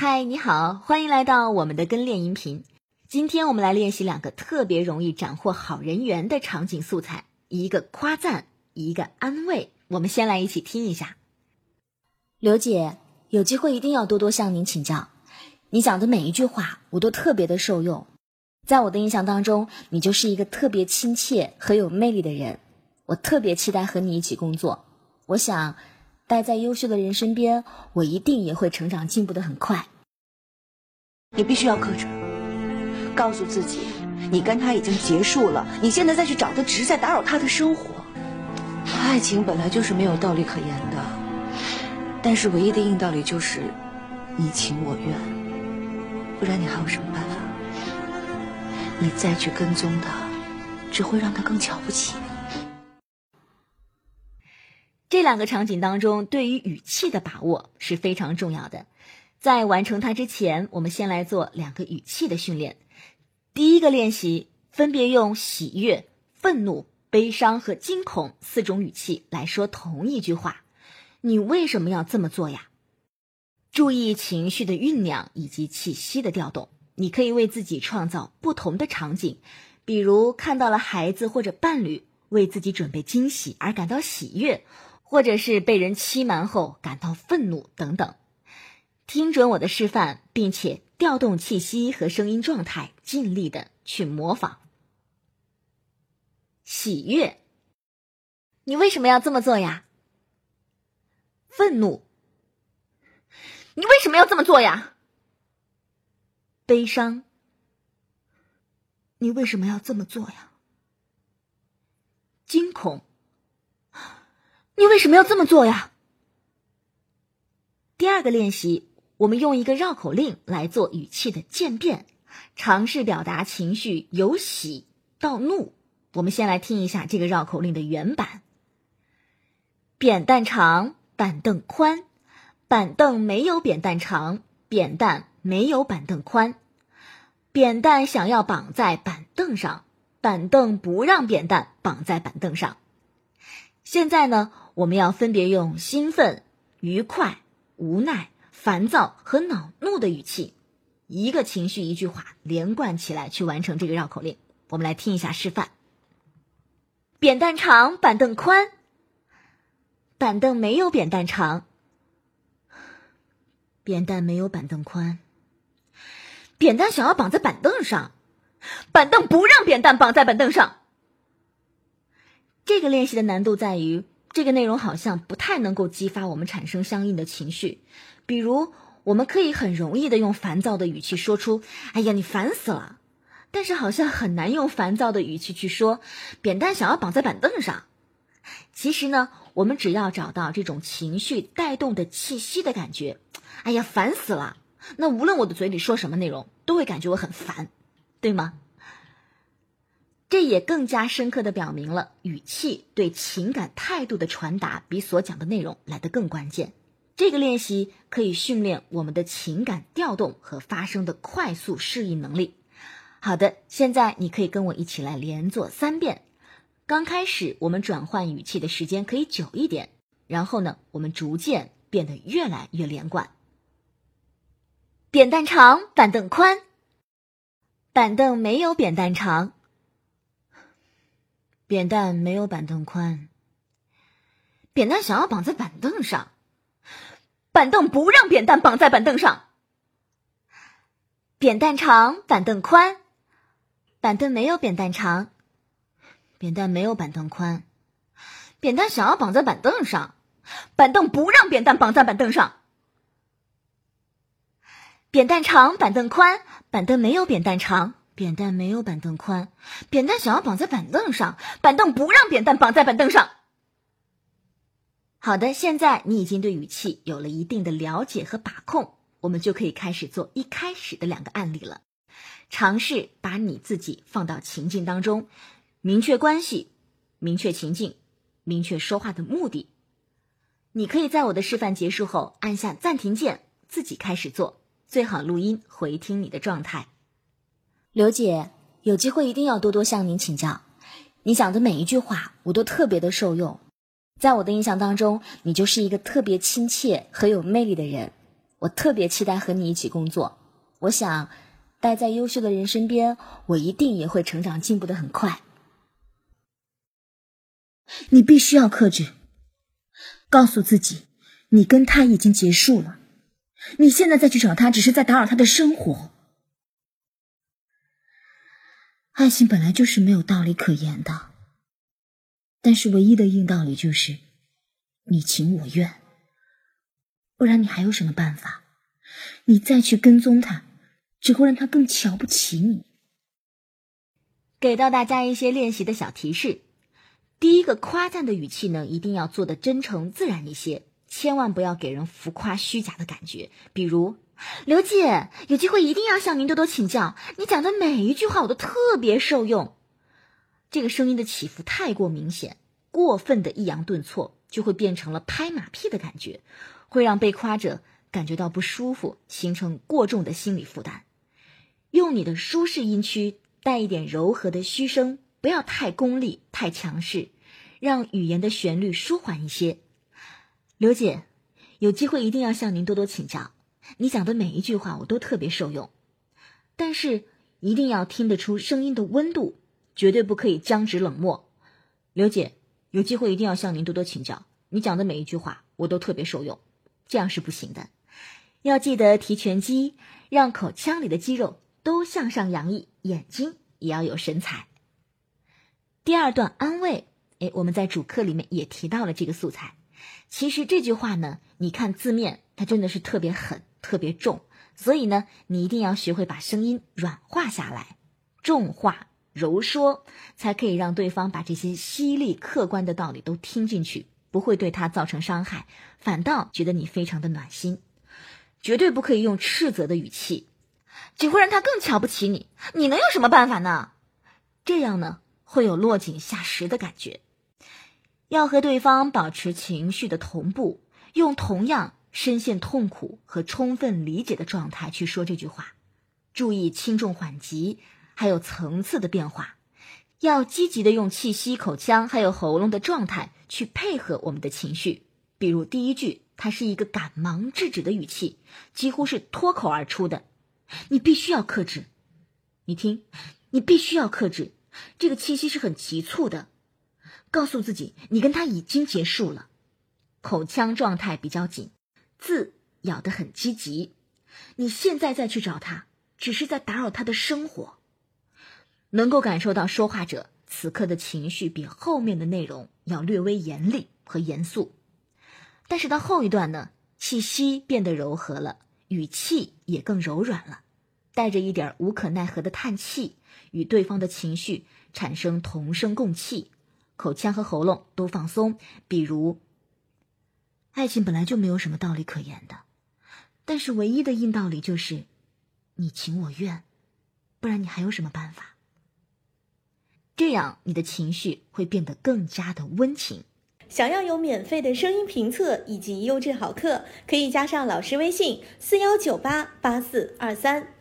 嗨，你好，欢迎来到我们的跟练音频。今天我们来练习两个特别容易斩获好人缘的场景素材，一个夸赞，一个安慰。我们先来一起听一下。刘姐，有机会一定要多多向您请教。你讲的每一句话，我都特别的受用。在我的印象当中，你就是一个特别亲切和有魅力的人。我特别期待和你一起工作。我想。待在优秀的人身边，我一定也会成长进步的很快。你必须要克制，告诉自己，你跟他已经结束了，你现在再去找他，只是在打扰他的生活。爱情本来就是没有道理可言的，但是唯一的硬道理就是你情我愿，不然你还有什么办法？你再去跟踪他，只会让他更瞧不起你。这两个场景当中，对于语气的把握是非常重要的。在完成它之前，我们先来做两个语气的训练。第一个练习，分别用喜悦、愤怒、悲伤和惊恐四种语气来说同一句话。你为什么要这么做呀？注意情绪的酝酿以及气息的调动。你可以为自己创造不同的场景，比如看到了孩子或者伴侣，为自己准备惊喜而感到喜悦。或者是被人欺瞒后感到愤怒等等，听准我的示范，并且调动气息和声音状态，尽力的去模仿。喜悦，你为什么要这么做呀？愤怒，你为什么要这么做呀？悲伤，你为什么要这么做呀？惊恐。你为什么要这么做呀？第二个练习，我们用一个绕口令来做语气的渐变，尝试表达情绪由喜到怒。我们先来听一下这个绕口令的原版：扁担长，板凳宽，板凳没有扁担长，扁担没有板凳宽，扁担想要绑在板凳上，板凳不让扁担绑在板凳上。现在呢？我们要分别用兴奋、愉快、无奈、烦躁和恼怒的语气，一个情绪一句话连贯起来去完成这个绕口令。我们来听一下示范：扁担长，板凳宽，板凳没有扁担长，扁担没有板凳宽，扁担想要绑在板凳上，板凳不让扁担绑在板凳上。这个练习的难度在于。这个内容好像不太能够激发我们产生相应的情绪，比如我们可以很容易的用烦躁的语气说出“哎呀，你烦死了”，但是好像很难用烦躁的语气去说“扁担想要绑在板凳上”。其实呢，我们只要找到这种情绪带动的气息的感觉，“哎呀，烦死了”，那无论我的嘴里说什么内容，都会感觉我很烦，对吗？这也更加深刻的表明了语气对情感态度的传达比所讲的内容来得更关键。这个练习可以训练我们的情感调动和发声的快速适应能力。好的，现在你可以跟我一起来连做三遍。刚开始我们转换语气的时间可以久一点，然后呢，我们逐渐变得越来越连贯。扁担长，板凳宽，板凳没有扁担长。扁担没有板凳宽，扁担想要绑在板凳上，板凳不让扁担绑在板凳上。扁担长，板凳宽，板凳没有扁担长，扁担没有板凳宽，扁担想要绑在板凳上，板凳不让扁担绑在板凳上。扁担长，板凳宽，板凳没有扁担长。扁担没有板凳宽，扁担想要绑在板凳上，板凳不让扁担绑在板凳上。好的，现在你已经对语气有了一定的了解和把控，我们就可以开始做一开始的两个案例了。尝试把你自己放到情境当中，明确关系，明确情境，明确说话的目的。你可以在我的示范结束后按下暂停键，自己开始做，最好录音回听你的状态。刘姐，有机会一定要多多向您请教。你讲的每一句话，我都特别的受用。在我的印象当中，你就是一个特别亲切和有魅力的人。我特别期待和你一起工作。我想，待在优秀的人身边，我一定也会成长进步的很快。你必须要克制，告诉自己，你跟他已经结束了。你现在再去找他，只是在打扰他的生活。爱情本来就是没有道理可言的，但是唯一的硬道理就是你情我愿。不然你还有什么办法？你再去跟踪他，只会让他更瞧不起你。给到大家一些练习的小提示：第一个夸赞的语气呢，一定要做的真诚自然一些。千万不要给人浮夸虚假的感觉，比如刘姐，有机会一定要向您多多请教，你讲的每一句话我都特别受用。这个声音的起伏太过明显，过分的抑扬顿挫就会变成了拍马屁的感觉，会让被夸者感觉到不舒服，形成过重的心理负担。用你的舒适音区，带一点柔和的虚声，不要太功利、太强势，让语言的旋律舒缓一些。刘姐，有机会一定要向您多多请教。你讲的每一句话我都特别受用，但是一定要听得出声音的温度，绝对不可以僵直冷漠。刘姐，有机会一定要向您多多请教。你讲的每一句话我都特别受用，这样是不行的。要记得提拳肌，让口腔里的肌肉都向上扬溢，眼睛也要有神采。第二段安慰，哎，我们在主课里面也提到了这个素材。其实这句话呢，你看字面，它真的是特别狠、特别重，所以呢，你一定要学会把声音软化下来，重话柔说，才可以让对方把这些犀利、客观的道理都听进去，不会对他造成伤害，反倒觉得你非常的暖心。绝对不可以用斥责的语气，只会让他更瞧不起你。你能有什么办法呢？这样呢，会有落井下石的感觉。要和对方保持情绪的同步，用同样深陷痛苦和充分理解的状态去说这句话，注意轻重缓急，还有层次的变化。要积极的用气息、口腔还有喉咙的状态去配合我们的情绪。比如第一句，它是一个赶忙制止的语气，几乎是脱口而出的，你必须要克制。你听，你必须要克制，这个气息是很急促的。告诉自己，你跟他已经结束了，口腔状态比较紧，字咬得很积极。你现在再去找他，只是在打扰他的生活。能够感受到说话者此刻的情绪比后面的内容要略微严厉和严肃，但是到后一段呢，气息变得柔和了，语气也更柔软了，带着一点无可奈何的叹气，与对方的情绪产生同声共气。口腔和喉咙都放松，比如，爱情本来就没有什么道理可言的，但是唯一的硬道理就是你情我愿，不然你还有什么办法？这样你的情绪会变得更加的温情。想要有免费的声音评测以及优质好课，可以加上老师微信：四幺九八八四二三。